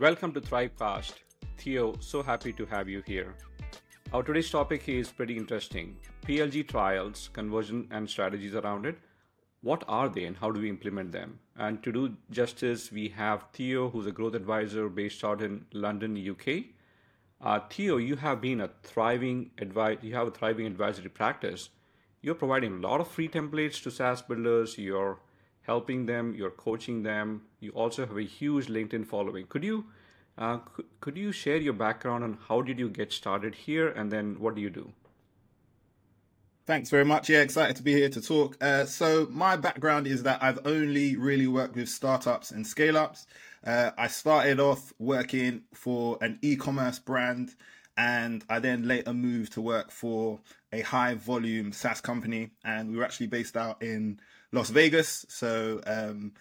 Welcome to Thrivecast. Theo, so happy to have you here. Our today's topic is pretty interesting PLG trials, conversion, and strategies around it. What are they and how do we implement them? And to do justice, we have Theo, who's a growth advisor based out in London, UK. Uh, Theo, you have been a thriving advi- you have a thriving advisory practice. You're providing a lot of free templates to SaaS builders. You're helping them. You're coaching them. You also have a huge LinkedIn following. Could you uh, could, could you share your background on how did you get started here, and then what do you do? Thanks very much. Yeah, excited to be here to talk. Uh, so my background is that I've only really worked with startups and scale ups. Uh, I started off working for an e-commerce brand and I then later moved to work for a high volume SaaS company. And we were actually based out in Las Vegas. So um,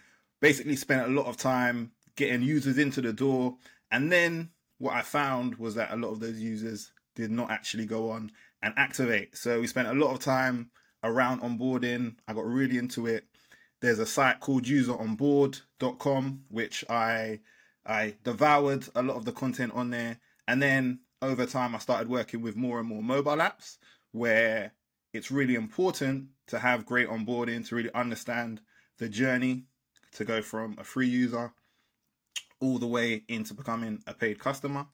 basically spent a lot of time getting users into the door. And then what I found was that a lot of those users did not actually go on and activate. So we spent a lot of time around onboarding. I got really into it. There's a site called useronboard.com, which I I devoured a lot of the content on there. And then over time, I started working with more and more mobile apps where it's really important to have great onboarding to really understand the journey to go from a free user all the way into becoming a paid customer.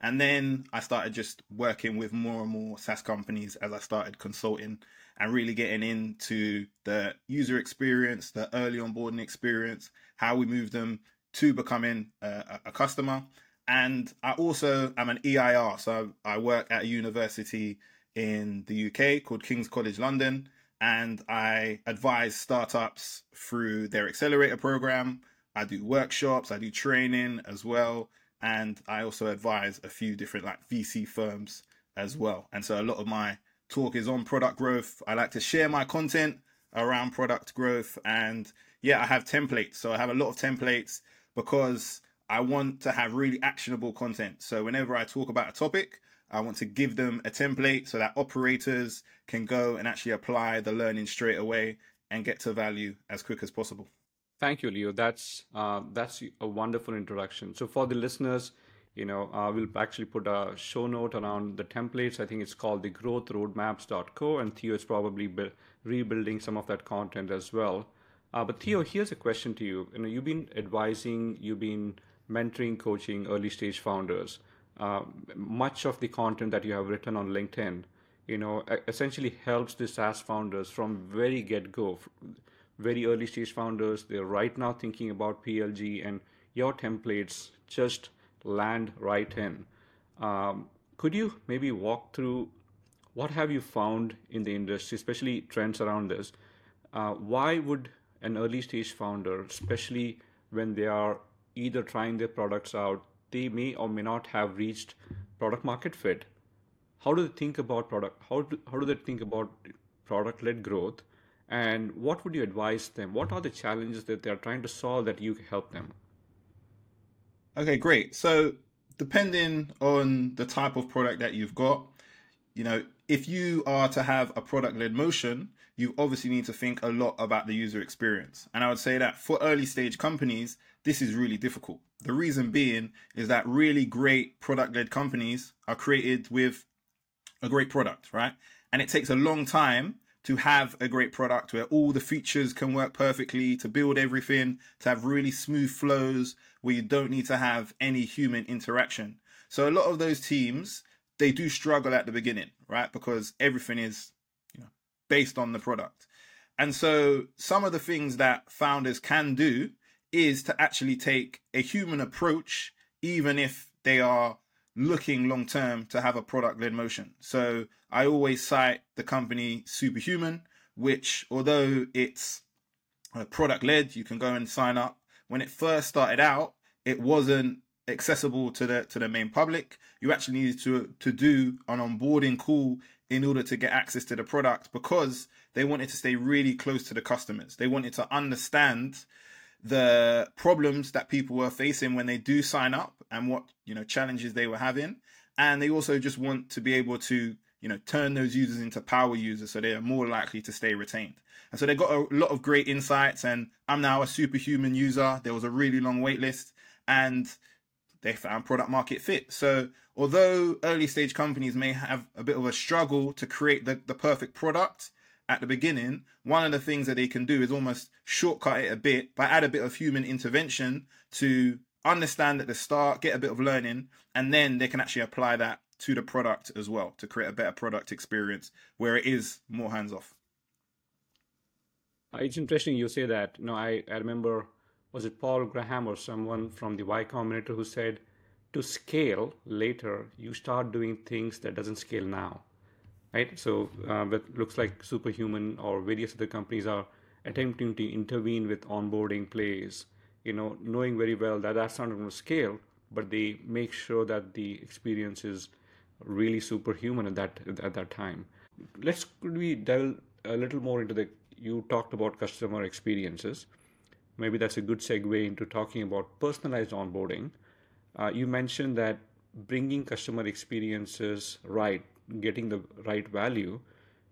And then I started just working with more and more SaaS companies as I started consulting and really getting into the user experience, the early onboarding experience, how we move them to becoming a, a customer. And I also am an EIR, so I work at a university in the UK called King's College London, and I advise startups through their accelerator program. I do workshops, I do training as well, and I also advise a few different like VC firms as well. And so a lot of my talk is on product growth. I like to share my content around product growth and yeah, I have templates. So I have a lot of templates because I want to have really actionable content. So whenever I talk about a topic, I want to give them a template so that operators can go and actually apply the learning straight away and get to value as quick as possible. Thank you, Theo. That's uh, that's a wonderful introduction. So for the listeners, you know, uh, we'll actually put a show note around the templates. I think it's called the growthroadmaps.co, and Theo is probably bu- rebuilding some of that content as well. Uh, but Theo, here's a question to you. You know, you've been advising, you've been mentoring, coaching early stage founders. Uh, much of the content that you have written on LinkedIn, you know, essentially helps the SaaS founders from very get go very early stage founders. They're right now thinking about PLG, and your templates just land right in. Um, could you maybe walk through what have you found in the industry, especially trends around this? Uh, why would an early stage founder, especially when they are either trying their products out, they may or may not have reached product market fit. How do they think about product? How do, how do they think about product led growth? and what would you advise them what are the challenges that they're trying to solve that you can help them okay great so depending on the type of product that you've got you know if you are to have a product led motion you obviously need to think a lot about the user experience and i would say that for early stage companies this is really difficult the reason being is that really great product led companies are created with a great product right and it takes a long time to have a great product where all the features can work perfectly, to build everything, to have really smooth flows where you don't need to have any human interaction. So a lot of those teams, they do struggle at the beginning, right? Because everything is, you know, based on the product. And so some of the things that founders can do is to actually take a human approach, even if they are looking long term to have a product led motion. So I always cite the company Superhuman, which although it's uh, a product led, you can go and sign up. When it first started out, it wasn't accessible to the to the main public. You actually needed to to do an onboarding call in order to get access to the product because they wanted to stay really close to the customers. They wanted to understand the problems that people were facing when they do sign up and what you know challenges they were having. And they also just want to be able to you know turn those users into power users so they are more likely to stay retained. And so they got a lot of great insights. And i'm now a superhuman user. There was a really long wait list and they found product market fit. So although early stage companies may have a bit of a struggle to create the, the perfect product at the beginning, one of the things that they can do is almost shortcut it a bit by add a bit of human intervention to understand at the start, get a bit of learning, and then they can actually apply that to the product as well to create a better product experience where it is more hands off. Uh, it's interesting you say that. You know, I, I remember, was it Paul Graham or someone from the Y Combinator who said, to scale later, you start doing things that doesn't scale now, right? So uh, looks like Superhuman or various other companies are attempting to intervene with onboarding plays, you know, knowing very well that that's not going to scale, but they make sure that the experience is really superhuman at that at that time. Let's could we delve a little more into the you talked about customer experiences. Maybe that's a good segue into talking about personalized onboarding. Uh, you mentioned that bringing customer experiences right, getting the right value,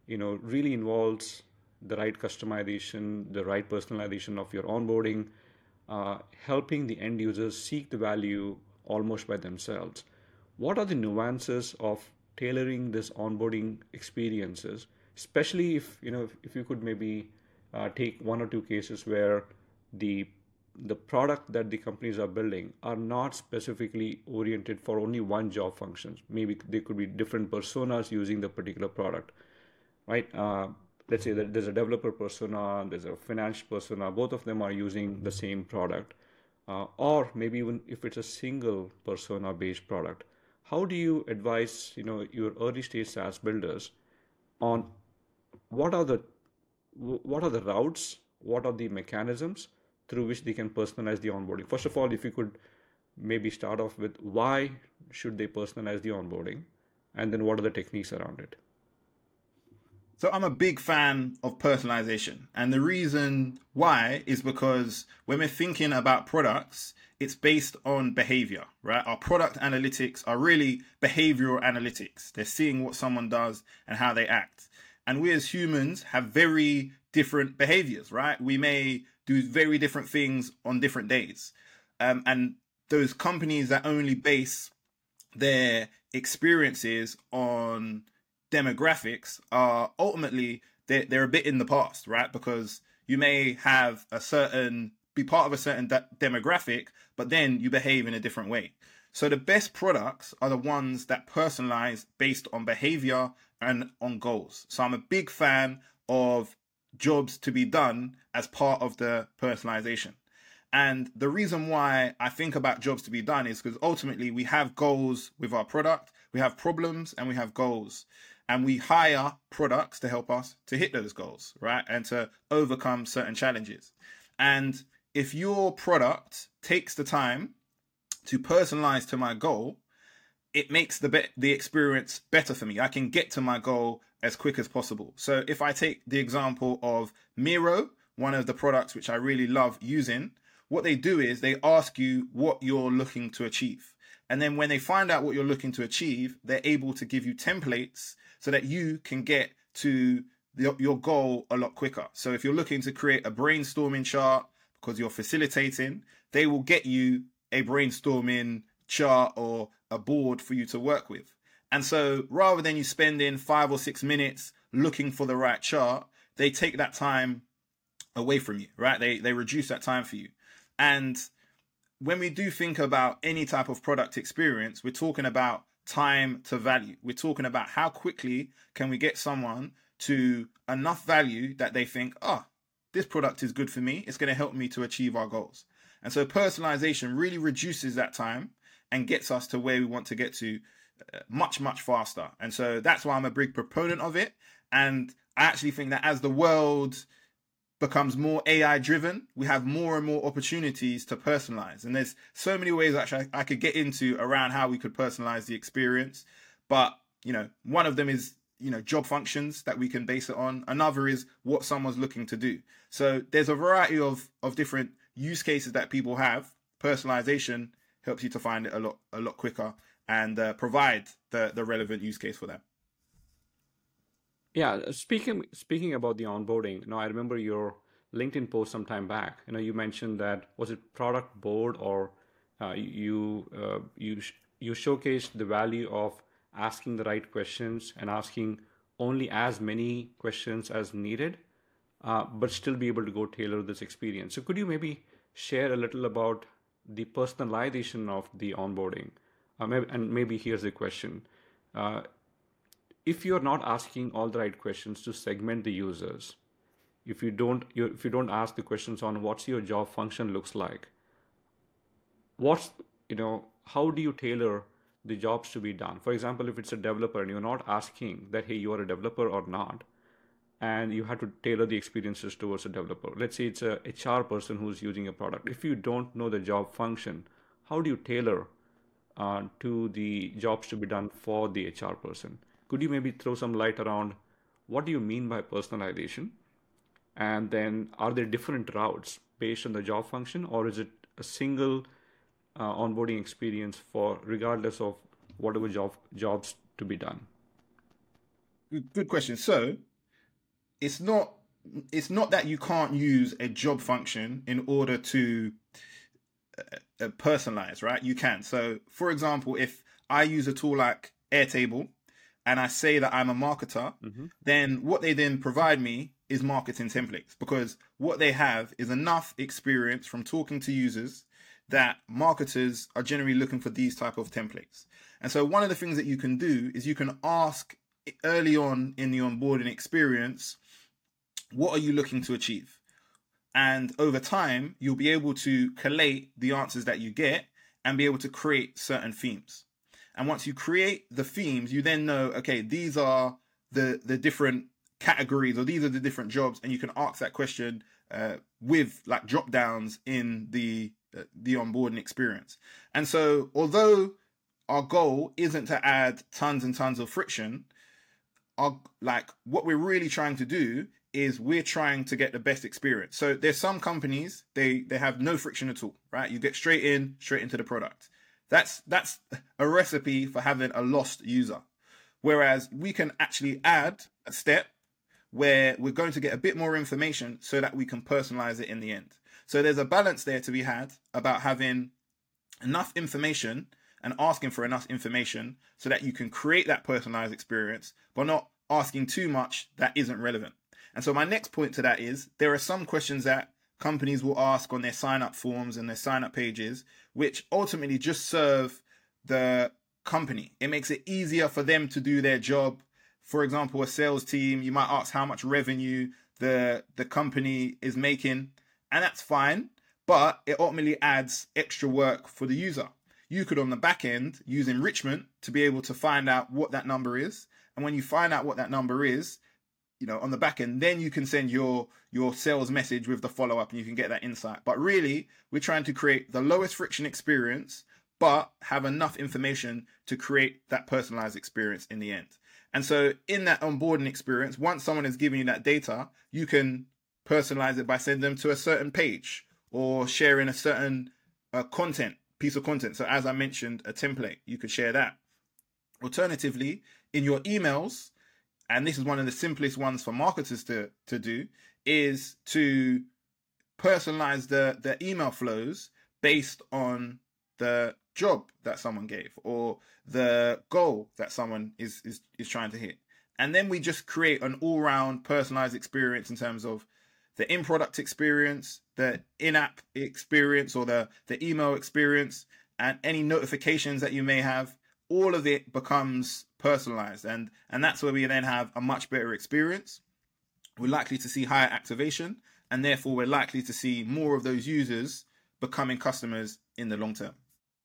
you know, really involves the right customization, the right personalization of your onboarding, uh, helping the end users seek the value almost by themselves. What are the nuances of tailoring this onboarding experiences especially if you know if, you could maybe uh, take one or two cases where the the product that the companies are building are not specifically oriented for only one job functions. Maybe they could be different personas using the particular product right? Uh, let's say that there's a developer persona there's a finance persona both of them are using the same product. Uh, or maybe even if it's a single persona based product how do you advise you know your early stage SaaS builders on what are the what are the routes what are the mechanisms through which they can personalize the onboarding first of all if you could maybe start off with why should they personalize the onboarding and then what are the techniques around it so I'm a big fan of personalization. And the reason why is because when we're thinking about products, it's based on behavior, right? Our product analytics are really behavioral analytics. They're seeing what someone does and how they act. And we as humans have very different behaviors, right? We may do very different things on different days. Um, and those companies that only base their experiences on demographics are ultimately they're, they're a bit in the past, right? Because you may have a certain be part of a certain de- demographic, but then you behave in a different way. So the best products are the ones that personalize based on behavior and on goals. So I'm a big fan of jobs to be done as part of the personalization. And the reason why I think about jobs to be done is because ultimately we have goals with our product, we have problems and we have goals. And we hire products to help us to hit those goals, right? And to overcome certain challenges. And if your product takes the time to personalize to my goal, it makes the be- the experience better for me. I can get to my goal as quick as possible. So if I take the example of Miro, one of the products which I really love using, what they do is they ask you what you're looking to achieve. And then when they find out what you're looking to achieve, they're able to give you templates so that you can get to the, your goal a lot quicker. So if you're looking to create a brainstorming chart because you're facilitating, they will get you a brainstorming chart or a board for you to work with. And so rather than you spending five or six minutes looking for the right chart, they take that time away from you, right? They they reduce that time for you. And when we do think about any type of product experience, we're talking about time to value. We're talking about how quickly can we get someone to enough value that they think, oh, this product is good for me. It's going to help me to achieve our goals. And so personalization really reduces that time and gets us to where we want to get to uh, much, much faster. And so that's why I'm a big proponent of it. And I actually think that as the world becomes more AI driven, we have more and more opportunities to personalize. And there's so many ways actually I could get into around how we could personalize the experience. But, you know, one of them is, you know, job functions that we can base it on. Another is what someone's looking to do. So there's a variety of, of different use cases that people have. Personalization helps you to find it a lot a lot quicker and uh, provide the the relevant use case for them. Yeah, speaking speaking about the onboarding, you know, I remember your LinkedIn post some time back. You know, you mentioned that was it Productboard or uh, you uh, you sh- you showcased the value of asking the right questions and asking only as many questions as needed, uh, but still be able to go tailor this experience. So, could you maybe share a little about the personalization of the onboarding? Uh, maybe, and maybe here's the question. Uh, if you're not asking all the right questions to segment the users, if you don't you, if you don't ask the questions on what's your job function looks like, what's you know how do you tailor the jobs to be done? For example, if it's a developer and you're not asking that hey you are a developer or not, and you have to tailor the experiences towards a developer. Let's say it's a HR person who's using a product. If you don't know the job function, how do you tailor uh, to the jobs to be done for the HR person? Could you maybe throw some light around what do you mean by personalization? And then are there different routes based on the job function, or is it a single uh, onboarding experience for regardless of whatever job jobs to be done? Good, good question. So it's not it's not that you can't use a job function in order to uh, uh, personalize, right? You can. So, for example, if I use a tool like Airtable and I say that I'm a marketer, mm-hmm. then what they then provide me is marketing templates because what they have is enough experience from talking to users that marketers are generally looking for these type of templates. And so one of the things that you can do is you can ask early on in the onboarding experience, what are you looking to achieve? And over time, you'll be able to collate the answers that you get and be able to create certain themes. And once you create the themes, you then know, okay, these are the the different categories or these are the different jobs, and you can ask that question uh, with like drop downs in the uh, the onboarding experience. And so, although our goal isn't to add tons and tons of friction, our like what we're really trying to do is we're trying to get the best experience. So there's some companies they they have no friction at all, right? You get straight in, straight into the product. That's that's a recipe for having a lost user. Whereas we can actually add a step where we're going to get a bit more information so that we can personalize it in the end. So there's a balance there to be had about having enough information and asking for enough information so that you can create that personalized experience, but not asking too much that isn't relevant. And so my next point to that is there are some questions that companies will ask on their sign up forms and their sign up pages, which ultimately just serve the company. It makes it easier for them to do their job. For example, a sales team, you might ask how much revenue the the company is making, and that's fine, but it ultimately adds extra work for the user. You could on the back end use enrichment to be able to find out what that number is. And when you find out what that number is, you know, on the back end, then you can send your your sales message with the follow up and you can get that insight. But really, we're trying to create the lowest friction experience, but have enough information to create that personalized experience in the end. And so in that onboarding experience, once someone is giving you that data, you can personalize it by sending them to a certain page or sharing a certain uh, content, piece of content. So as I mentioned, a template, you could share that. Alternatively, in your emails, and this is one of the simplest ones for marketers to to do is to personalize the the email flows based on the job that someone gave or the goal that someone is is, is trying to hit. And then we just create an all-round personalized experience in terms of the in-product experience the in-app experience or the the email experience and any notifications that you may have all of it becomes personalized. And and that's where we then have a much better experience. We're likely to see higher activation and therefore we're likely to see more of those users becoming customers in the long term.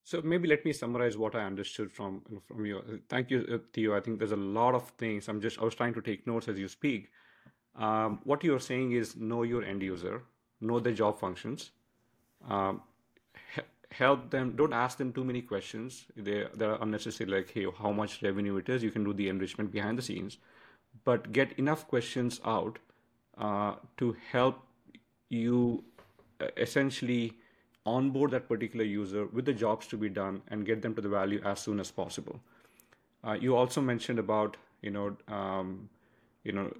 So maybe let me summarize what i understood from from you thank you uh, theo. I think there's a lot of things. I'm just i was trying to take notes as you speak. Um, what you're saying is know your end user know the job functions um, help them don't ask them too many questions. They they're unnecessary like hey how much revenue it is you can do the enrichment behind the scenes. But get enough questions out uh, to help you uh, essentially onboard that particular user with the jobs to be done and get them to the value as soon as possible. Uh, you also mentioned about you know um, you know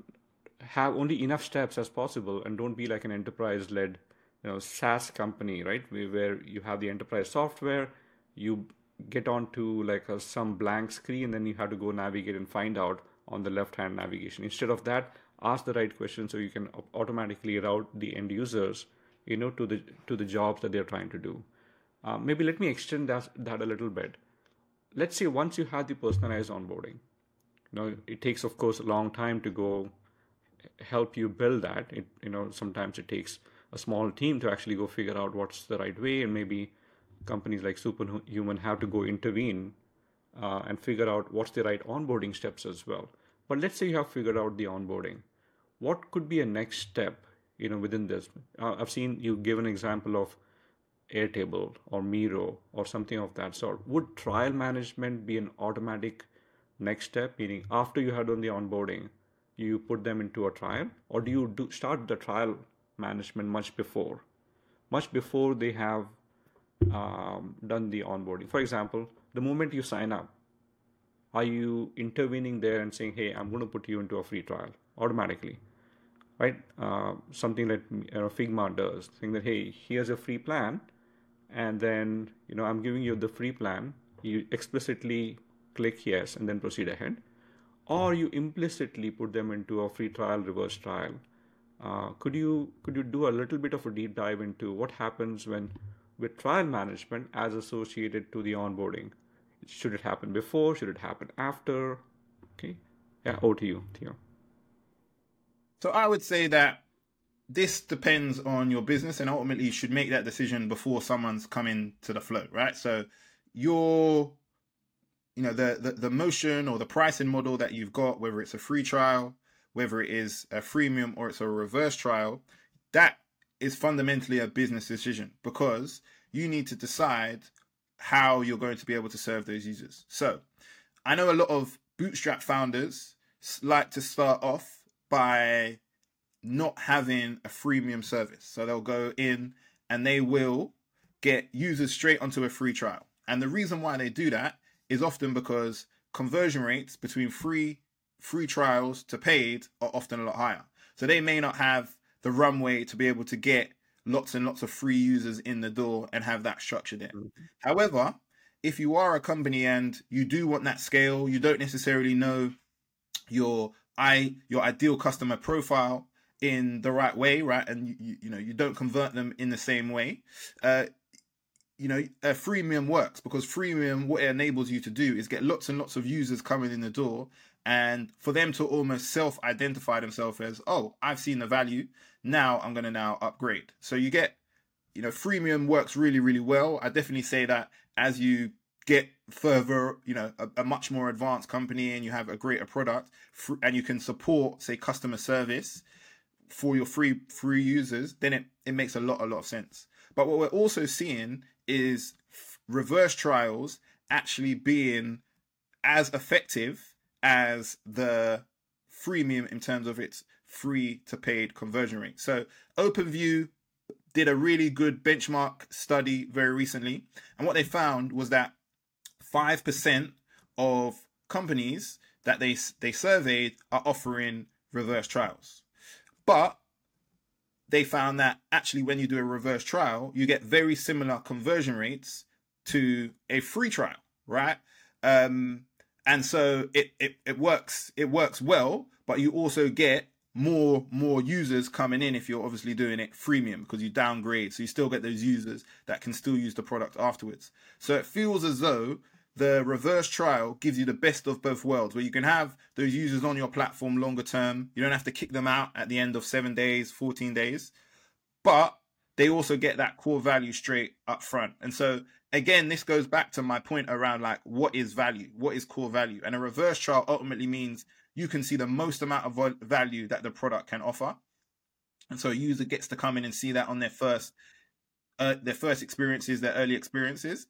have only enough steps as possible and don't be like an enterprise led you know SaaS company, right? Where you have the enterprise software, you get onto like a, some blank screen, then you have to go navigate and find out on the left hand navigation. Instead of that, ask the right question so you can automatically route the end users, you know, to the to the jobs that they're trying to do. Uh, maybe let me extend that that a little bit. Let's say once you have the personalized onboarding, you know, it takes of course a long time to go help you build that. It you know sometimes it takes a small team to actually go figure out what's the right way, and maybe companies like Superhuman have to go intervene uh, and figure out what's the right onboarding steps as well. But let's say you have figured out the onboarding. What could be a next step, you know, within this? Uh, I've seen you give an example of Airtable or Miro or something of that sort. Would trial management be an automatic next step, meaning after you have done the onboarding, you put them into a trial, or do you do start the trial management much before, much before they have um, done the onboarding? For example, the moment you sign up, are you intervening there and saying, "Hey, I'm going to put you into a free trial automatically"? Right? Uh, something that Figma does, saying that, "Hey, here's a free plan," and then you know I'm giving you the free plan. You explicitly click yes and then proceed ahead or you implicitly put them into a free trial reverse trial uh, could you could you do a little bit of a deep dive into what happens when with trial management as associated to the onboarding? Should it happen before? Should it happen after? Okay. Yeah over to you theo. So i would say that this depends on your business and ultimately you should make that decision before someone's coming to the flow right? So your you know the, the the motion or the pricing model that you've got whether it's a free trial whether it is a freemium or it's a reverse trial that is fundamentally a business decision because you need to decide how you're going to be able to serve those users. So i know a lot of bootstrap founders like to start off by not having a freemium service. So they'll go in and they will get users straight onto a free trial. And the reason why they do that is often because conversion rates between free free trials to paid are often a lot higher. So they may not have the runway to be able to get lots and lots of free users in the door and have that structured in. Mm-hmm. However, if you are a company and you do want that scale, you don't necessarily know your i your ideal customer profile in the right way, right? And you, you, you know you don't convert them in the same way. Uh, you know, a freemium works because freemium, what it enables you to do is get lots and lots of users coming in the door and for them to almost self identify themselves as, oh, I've seen the value. Now I'm going to now upgrade. So you get, you know, freemium works really, really well. I definitely say that as you get further, you know, a, a much more advanced company and you have a greater product and you can support, say, customer service for your free free users, then it, it makes a lot, a lot of sense. But what we're also seeing is reverse trials actually being as effective as the freemium in terms of its free to paid conversion rate. So OpenView did a really good benchmark study very recently, and what they found was that five percent of companies that they they surveyed are offering reverse trials, but they found that actually when you do a reverse trial, you get very similar conversion rates to a free trial, right? Um, and so it, it it works it works well, but you also get more more users coming in if you're obviously doing it freemium because you downgrade, so you still get those users that can still use the product afterwards. So it feels as though the reverse trial gives you the best of both worlds where you can have those users on your platform longer term. You don't have to kick them out at the end of seven days, 14 days, but they also get that core value straight up front. And so again, this goes back to my point around like what is value, what is core value, and a reverse trial ultimately means you can see the most amount of value that the product can offer, and so a user gets to come in and see that on their first, uh, their first experiences, their early experiences,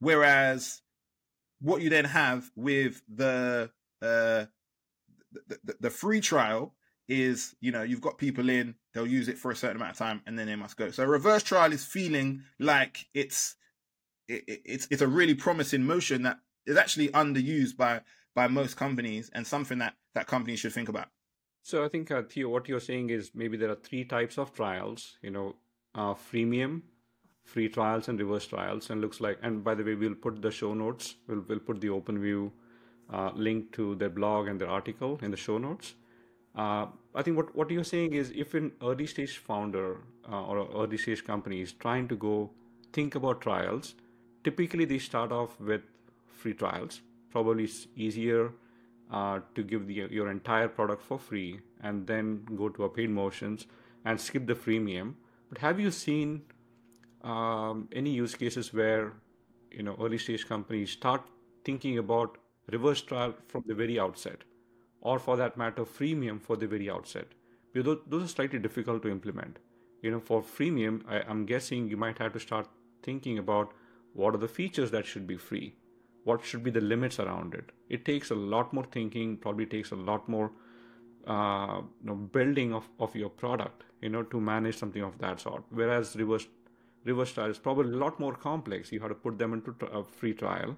whereas what you then have with the uh, the, the, the free trial is you know you've got people in they'll use it for a certain amount of time and then they must go. So reverse trial is feeling like it's it, it's it's a really promising motion that is actually underused by by most companies and something that that companies should think about so i think uh, theo what you're saying is maybe there are three types of trials you know uh, freemium, free trials, and reverse trials. And looks like, and by the way, we'll put the show notes. We'll we'll put the OpenView uh, link to their blog and their article in the show notes. Uh, I think what, what you're saying is if an early stage founder uh, or early stage company is trying to go think about trials, typically they start off with free trials. Probably it's easier uh, to give the, your entire product for free and then go to a paid motions and skip the freemium. But have you seen um, any use cases where you know early stage companies start thinking about reverse trial from the very outset? or for that matter, freemium for the very outset. Because those are slightly difficult to implement. You know, for freemium, I, I'm guessing you might have to start thinking about what are the features that should be free, what should be the limits around it. It takes a lot more thinking, probably takes a lot more uh, you know, building of, of your product, you know, to manage something of that sort. Whereas reverse reverse trial is probably a lot more complex. You have to put them into a free trial,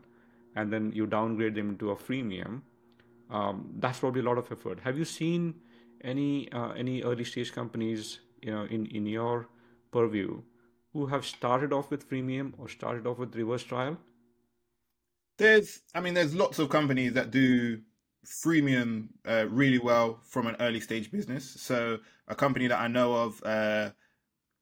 and then you downgrade them into a freemium, um, that's probably a lot of effort. Have you seen any uh, any early stage companies, you know, in in your purview, who have started off with freemium or started off with reverse trial? There's, I mean, there's lots of companies that do freemium uh, really well from an early stage business. So a company that I know of, uh,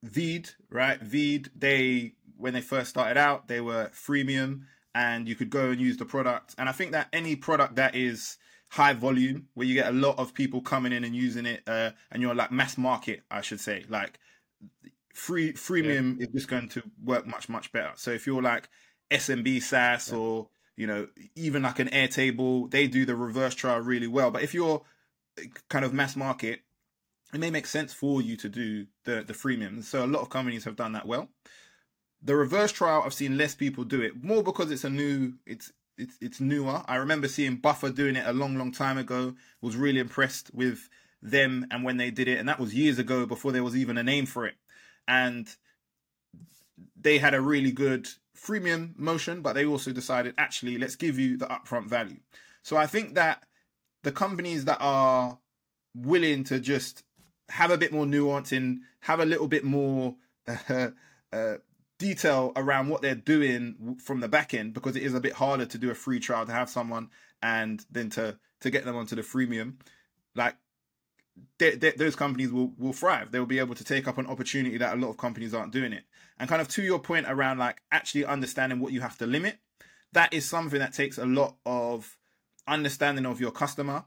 Veed, right? Veed, they when they first started out, they were freemium, and you could go and use the product. And I think that any product that is high volume where you get a lot of people coming in and using it uh, and you're like mass market i should say like free freemium yeah. is just going to work much much better so if you're like smb saas yeah. or you know even like an airtable they do the reverse trial really well but if you're uh, kind of mass market it may make sense for you to do the the freemium so a lot of companies have done that well the reverse trial i've seen less people do it more because it's a new it's it's it's newer. I remember seeing Buffer doing it a long, long time ago. Was really impressed with them and when they did it, and that was years ago before there was even a name for it. And they had a really good freemium motion, but they also decided actually let's give you the upfront value. So I think that the companies that are willing to just have a bit more nuance and have a little bit more uh, uh, detail around what they're doing from the back end because it is a bit harder to do a free trial to have someone and then to to get them onto the freemium like those companies will will thrive. They'll be able to take up an opportunity that a lot of companies aren't doing it. And kind of to your point around like actually understanding what you have to limit that is something that takes a lot of understanding of your customer.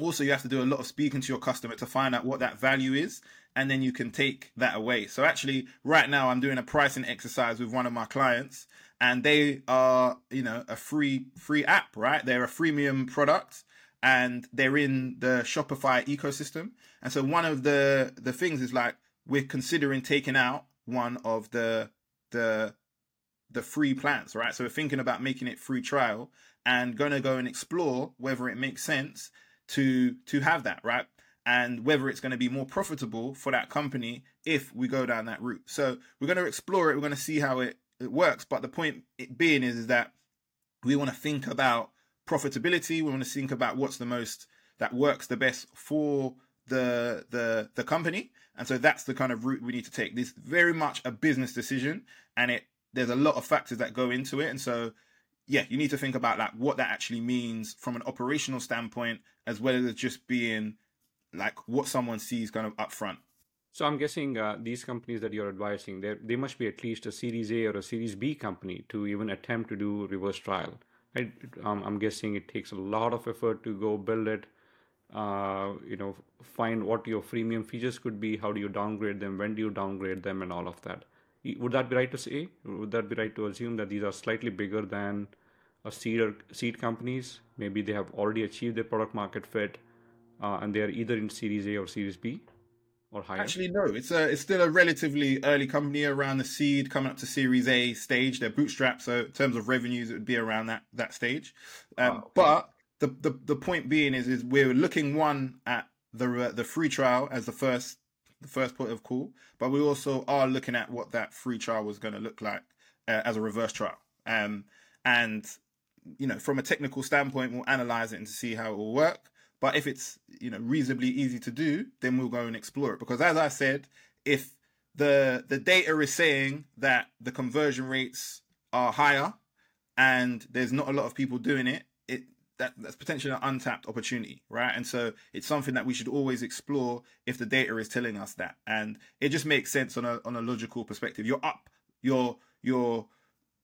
Also you have to do a lot of speaking to your customer to find out what that value is and then you can take that away. So actually right now i'm doing a pricing exercise with one of my clients and they are you know a free free app right? They're a freemium product and they're in the shopify ecosystem. And so one of the the things is like we're considering taking out one of the the the free plans right? So we're thinking about making it free trial and going to go and explore whether it makes sense to to have that right? And whether it's going to be more profitable for that company if we go down that route. So we're going to explore it we're going to see how it, it works. But the point being is, is that we want to think about profitability we want to think about what's the most that works the best for the the the company and so that's the kind of route we need to take this very much a business decision and it there's a lot of factors that go into it and so yeah, you need to think about like what that actually means from an operational standpoint, as well as just being like what someone sees kind of upfront. So I'm guessing uh, these companies that you're advising, they they must be at least a Series A or a Series B company to even attempt to do reverse trial. Right? Um, I'm guessing it takes a lot of effort to go build it. Uh, you know, find what your freemium features could be. How do you downgrade them? When do you downgrade them? And all of that. Would that be right to say? Would that be right to assume that these are slightly bigger than a seed or seed companies? Maybe they have already achieved their product market fit, uh, and they are either in Series A or Series B or higher. Actually, no. It's a it's still a relatively early company around the seed coming up to Series A stage. They're bootstrapped, so in terms of revenues, it would be around that that stage. Um, oh, okay. But the, the the point being is is we're looking one at the the free trial as the first the first point of call, but we also are looking at what that free trial was going to look like uh, as a reverse trial. Um, and you know, from a technical standpoint, we'll analyze it and to see how it will work. But if it's you know reasonably easy to do, then we'll go and explore it. Because as I said, if the the data is saying that the conversion rates are higher and there's not a lot of people doing it, it that that's potentially an untapped opportunity, right? And so it's something that we should always explore if the data is telling us that. And it just makes sense on a on a logical perspective. You're up, you're you're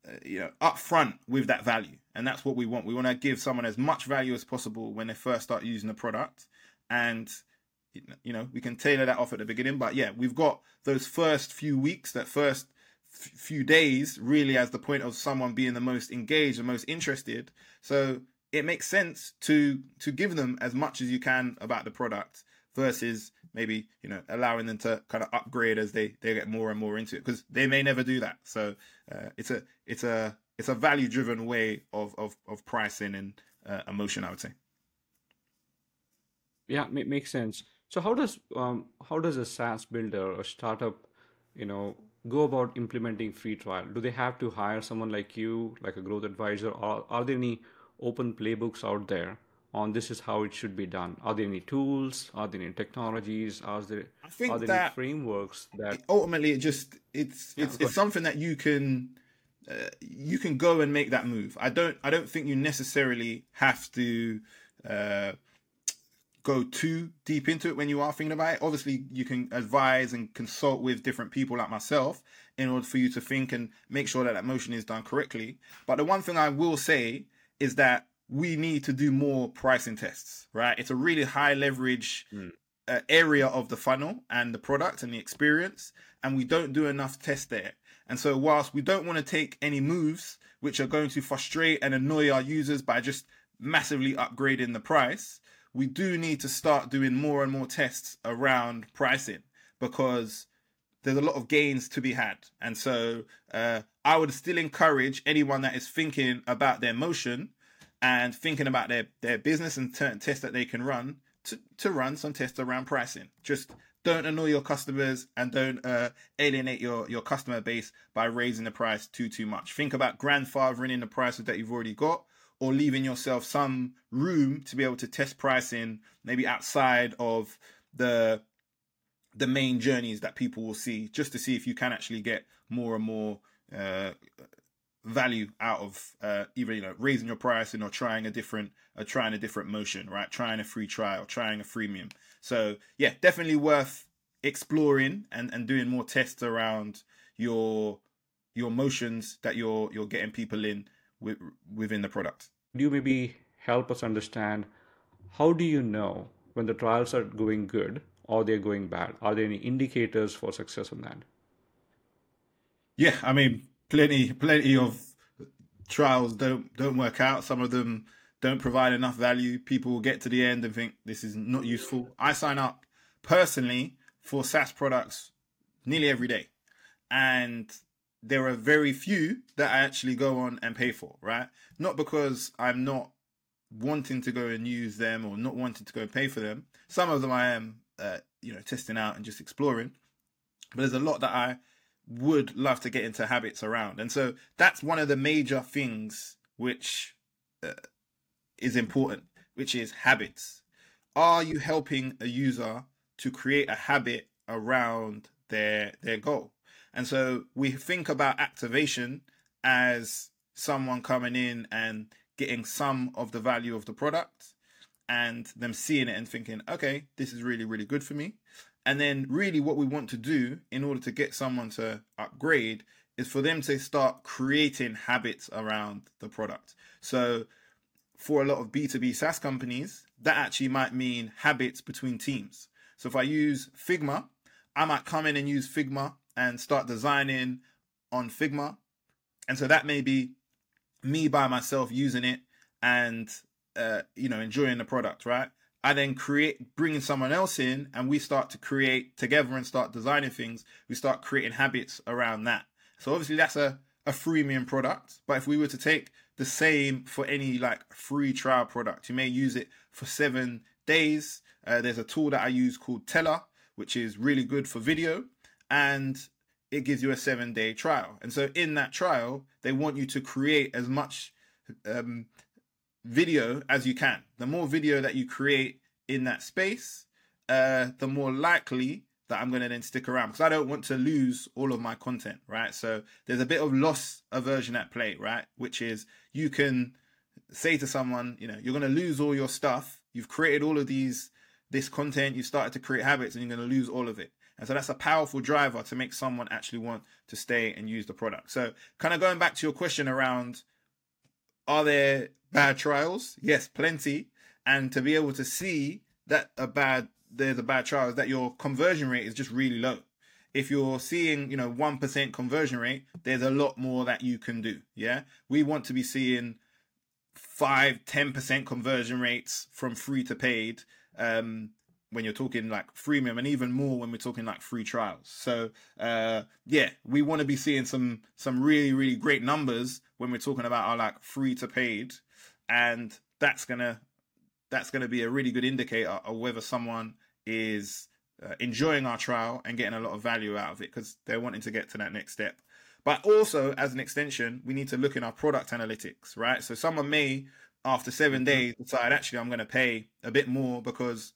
uh, you know upfront with that value, and that's what we want. We want to give someone as much value as possible when they first start using the product, and you know we can tailor that off at the beginning. But yeah, we've got those first few weeks, that first few days really as the point of someone being the most engaged and most interested so it makes sense to to give them as much as you can about the product versus maybe you know allowing them to kind of upgrade as they they get more and more into it because they may never do that so uh, it's a it's a it's a value driven way of of of pricing and uh, emotion i would say yeah it makes sense so how does um, how does a saas builder or startup you know go about implementing free trial? Do they have to hire someone like you, like a growth advisor, or are there any open playbooks out there on this is how it should be done? Are there any tools? Are there any technologies? Are there, I think are there that any frameworks that ultimately it just it's Yeah, it's it's something that you can uh, you can go and make that move. I don't I don't think you necessarily have to uh, go too deep into it when you are thinking about it. Obviously, you can advise and consult with different people like myself in order for you to think and make sure that that motion is done correctly. But the one thing I will say is that we need to do more pricing tests, right? It's a really high leverage Mm. uh, area of the funnel and the product and the experience, and we don't do enough tests there. And so, whilst we don't want to take any moves which are going to frustrate and annoy our users by just massively upgrading the price, we do need to start doing more and more tests around pricing because there's a lot of gains to be had. And so, uh, I would still encourage anyone that is thinking about their motion and thinking about their, their business and t- tests that they can run to, to run some tests around pricing. Just don't annoy your customers and don't uh, alienate your, your customer base by raising the price too too much. Think about grandfathering in the prices that you've already got or leaving yourself some room to be able to test pricing maybe outside of the the main journeys that people will see just to see if you can actually get more and more uh, value out of uh, either you know raising your pricing or trying a different or trying a different motion right trying a free trial trying a freemium so yeah definitely worth exploring and and doing more tests around your your motions that you're you're getting people in with, within the product Could you maybe help us understand how do you know when the trials are going good or they're going bad? Are there any indicators for success on that? Yeah, I mean, plenty, plenty of trials don't don't work out. Some of them don't provide enough value. People will get to the end and think this is not useful. I sign up personally for SaaS products nearly every day, and there are very few that I actually go on and pay for. Right? Not because I'm not wanting to go and use them or not wanting to go and pay for them. Some of them I am, uh, you know, testing out and just exploring. But there's a lot that I would love to get into habits around. And so that's one of the major things which uh, is important, which is habits. Are you helping a user to create a habit around their their goal? And so we think about activation as someone coming in and getting some of the value of the product and them seeing it and thinking, okay, this is really, really good for me. And then, really, what we want to do in order to get someone to upgrade is for them to start creating habits around the product. So, for a lot of B2B SaaS companies, that actually might mean habits between teams. So, if I use Figma, I might come in and use Figma and start designing on Figma. And so, that may be me by myself using it and, uh, you know, enjoying the product, right? I then create, bringing someone else in, and we start to create together and start designing things. We start creating habits around that. So obviously that's a a freemium product. But if we were to take the same for any like free trial product, you may use it for seven days. Uh, there's a tool that I use called Tella, which is really good for video, and it gives you a seven day trial. And so in that trial, they want you to create as much um, video as you can. The more video that you create in that space, uh, the more likely, that I'm going to then stick around because I don't want to lose all of my content, right? So there's a bit of loss aversion at play, right? Which is you can say to someone, you know, you're going to lose all your stuff. You've created all of these, this content, you've started to create habits and you're going to lose all of it. And so that's a powerful driver to make someone actually want to stay and use the product. So kind of going back to your question around, are there bad trials? Yes, plenty. And to be able to see that a bad there's a bad trial is that your conversion rate is just really low. If you're seeing, you know, 1% conversion rate, there's a lot more that you can do. Yeah. We want to be seeing five, 10% conversion rates from free to paid. Um, when you're talking like freemium and even more when we're talking like free trials. So uh yeah, we want to be seeing some some really really great numbers when we're talking about our like free to paid and that's to that's to be a really good indicator of whether someone is uh, enjoying our trial and getting a lot of value out of it because they're wanting to get to that next step. But also, as an extension, we need to look in our product analytics, right? So someone may, after seven mm-hmm. days, decide actually I'm going to pay a bit more because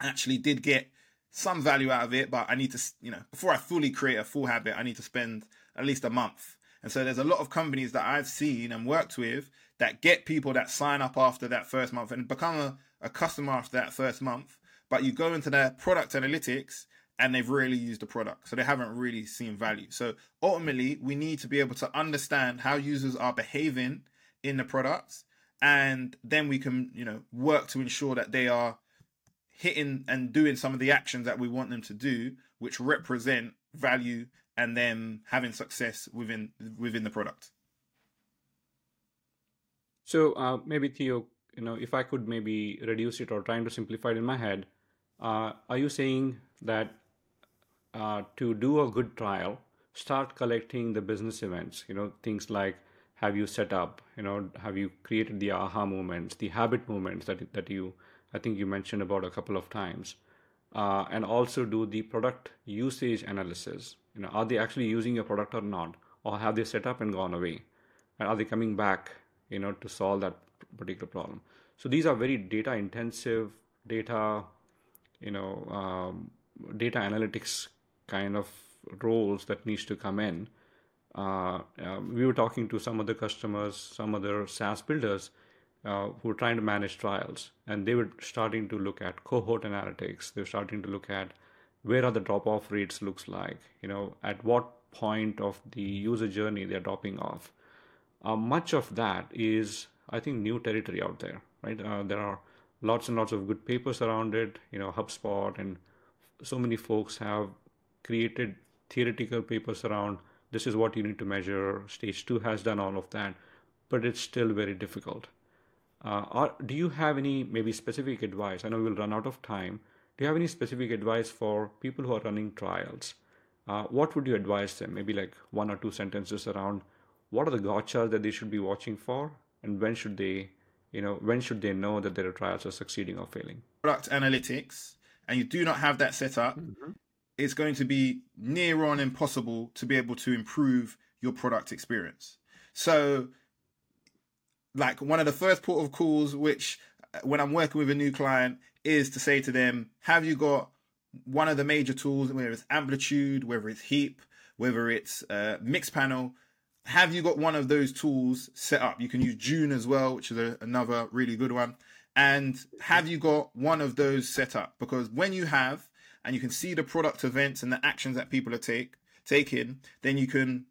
I actually did get some value out of it, but I need to, you know, before I fully create a full habit, I need to spend at least a month. And so there's a lot of companies that I've seen and worked with that get people that sign up after that first month and become a, a customer after that first month. But you go into their product analytics and they've really used the product. So they haven't really seen value. So ultimately, we need to be able to understand how users are behaving in the products. And then we can, you know, work to ensure that they are hitting and doing some of the actions that we want them to do, which represent value and them having success within within the product. So uh, maybe Theo, you know, if I could maybe reduce it or trying to simplify it in my head, uh, are you saying that uh, to do a good trial, start collecting the business events? You know, things like have you set up? You know, have you created the aha moments, the habit moments that that you I think you mentioned about a couple of times, uh, and also do the product usage analysis. You know, are they actually using your product or not, or have they set up and gone away, and are they coming back you know to solve that particular problem? So these are very data intensive data you know um, data analytics kind of roles that needs to come in. Uh, uh, we were talking to some other customers some other saas builders uh, who were trying to manage trials. And they were starting to look at cohort analytics. They were starting to look at where are the drop off rates looks like you know at what point of the user journey they're dropping off uh, much of that is, I think, new territory out there, right? Uh, there are lots and lots of good papers around it. You know, HubSpot and so many folks have created theoretical papers around this is what you need to measure. Stage two has done all of that, but it's still very difficult. Uh, are, do you have any maybe specific advice? I know we'll run out of time. Do you have any specific advice for people who are running trials? Uh, what would you advise them? Maybe like one or two sentences around what are the gotchas that they should be watching for and when should they you know when should they know that their trials are succeeding or failing product analytics and you do not have that set up mm-hmm. it's going to be near on impossible to be able to improve your product experience so like one of the first port of calls which uh, when i'm working with a new client is to say to them have you got one of the major tools whether it's amplitude whether it's heap whether it's uh, Mixpanel have you got one of those tools set up? You can use June as well, which is a, another really good one. And have you got one of those set up? Because when you have, and you can see the product events and the actions that people are take taking, then you can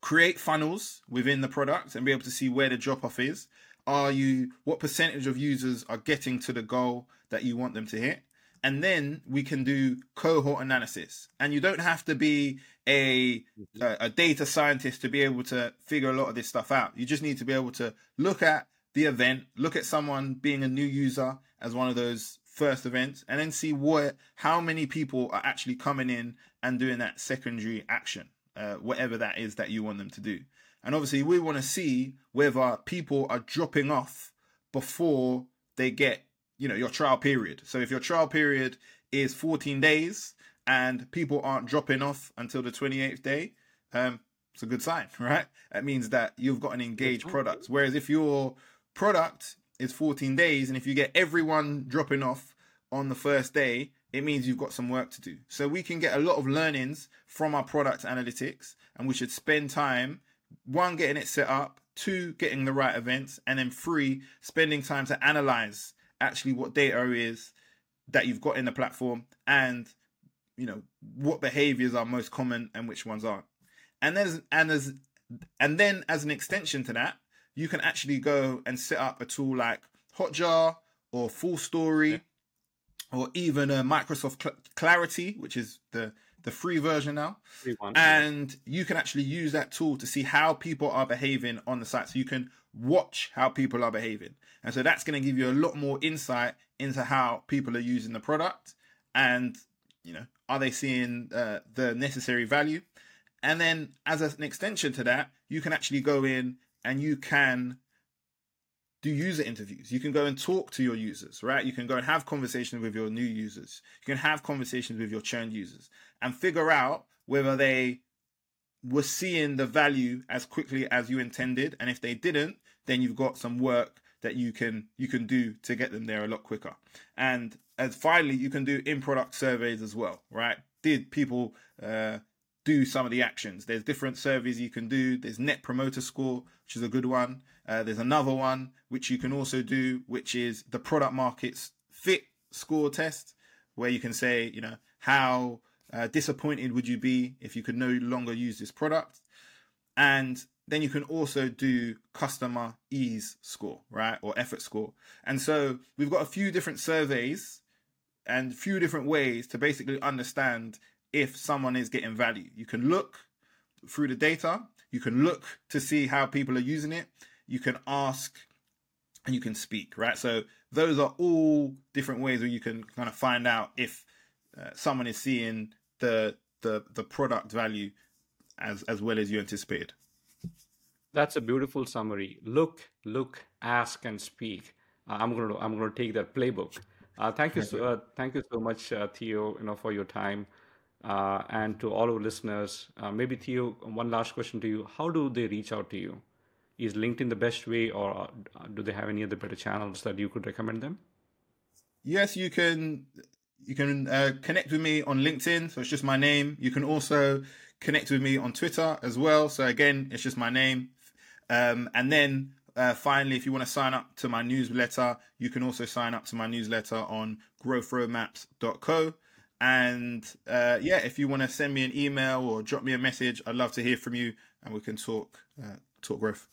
create funnels within the product and be able to see where the drop off is. Are you what percentage of users are getting to the goal that you want them to hit? and then we can do cohort analysis. And you don't have to be a, a data scientist to be able to figure a lot of this stuff out. You just need to be able to look at the event, look at someone being a new user as one of those first events, and then see what how many people are actually coming in and doing that secondary action, uh, whatever that is that you want them to do. And obviously, we want to see whether people are dropping off before they get you know your trial period. So if your trial period is 14 days and people aren't dropping off until the 28th day, um, it's a good sign, right? That means that you've got an engaged product. Whereas if your product is 14 days and if you get everyone dropping off on the first day it means you've got some work to do. So we can get a lot of learnings from our product analytics, and we should spend time one getting it set up, two getting the right events, and then three spending time to analyze actually what data is that you've got in the platform and you know what behaviors are most common and which ones aren't. And then and as and then as an extension to that, you can actually go and set up a tool like Hotjar or FullStory. Yeah or even a Microsoft Cl- Clarity, which is the the free version now. Free one, and yeah. you can actually use that tool to see how people are behaving on the site. So you can watch how people are behaving. And so that's going to give you a lot more insight into how people are using the product and, you know, are they seeing uh, the necessary value? And then as an extension to that, you can actually go in and you can do user interviews. You can go and talk to your users, right? You can go and have conversations with your new users. You can have conversations with your churn users and figure out whether they were seeing the value as quickly as you intended. And if they didn't, then you've got some work that you can you can do to get them there a lot quicker. And as finally, you can do in product surveys as well, right? Did people uh, do some of the actions. There's different surveys you can do. There's Net Promoter Score, which is a good one. Uh, there's another one which you can also do, which is the product markets fit score test, where you can say, you know, how uh, disappointed would you be if you could no longer use this product? And then you can also do customer ease score, right? Or effort score. And so we've got a few different surveys and a few different ways to basically understand if someone is getting value. You can look through the data, you can look to see how people are using it, you can ask and you can speak, right? So those are all different ways where you can kind of find out if uh, someone is seeing the the the product value as as well as you anticipated. That's a beautiful summary. Look, look, ask, and speak. Uh, I'm gonna I'm gonna take that playbook. Uh, thank you so uh, thank you so much, uh, Theo. You know for your time. Uh, and to all our listeners, uh, maybe Theo, one last question to you: How do they reach out to you? Is LinkedIn the best way, or uh, do they have any other better channels that you could recommend them? Yes, you can. You can uh, connect with me on LinkedIn, so it's just my name. You can also connect with me on Twitter as well. So again, it's just my name. Um, and then uh, finally, if you want to sign up to my newsletter, you can also sign up to my newsletter on growthroadmaps.co. And uh, yeah, if you want to send me an email or drop me a message, I'd love to hear from you, and we can talk uh, talk growth.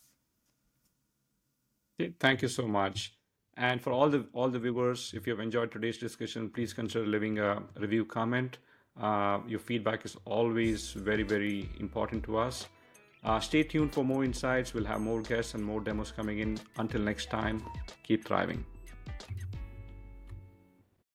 Thank you so much. And for all the all the viewers, if you have enjoyed today's discussion, please consider leaving a review comment. Uh, your feedback is always very very important to us. Uh, stay tuned for more insights. We'll have more guests and more demos coming in. Until next time, keep thriving.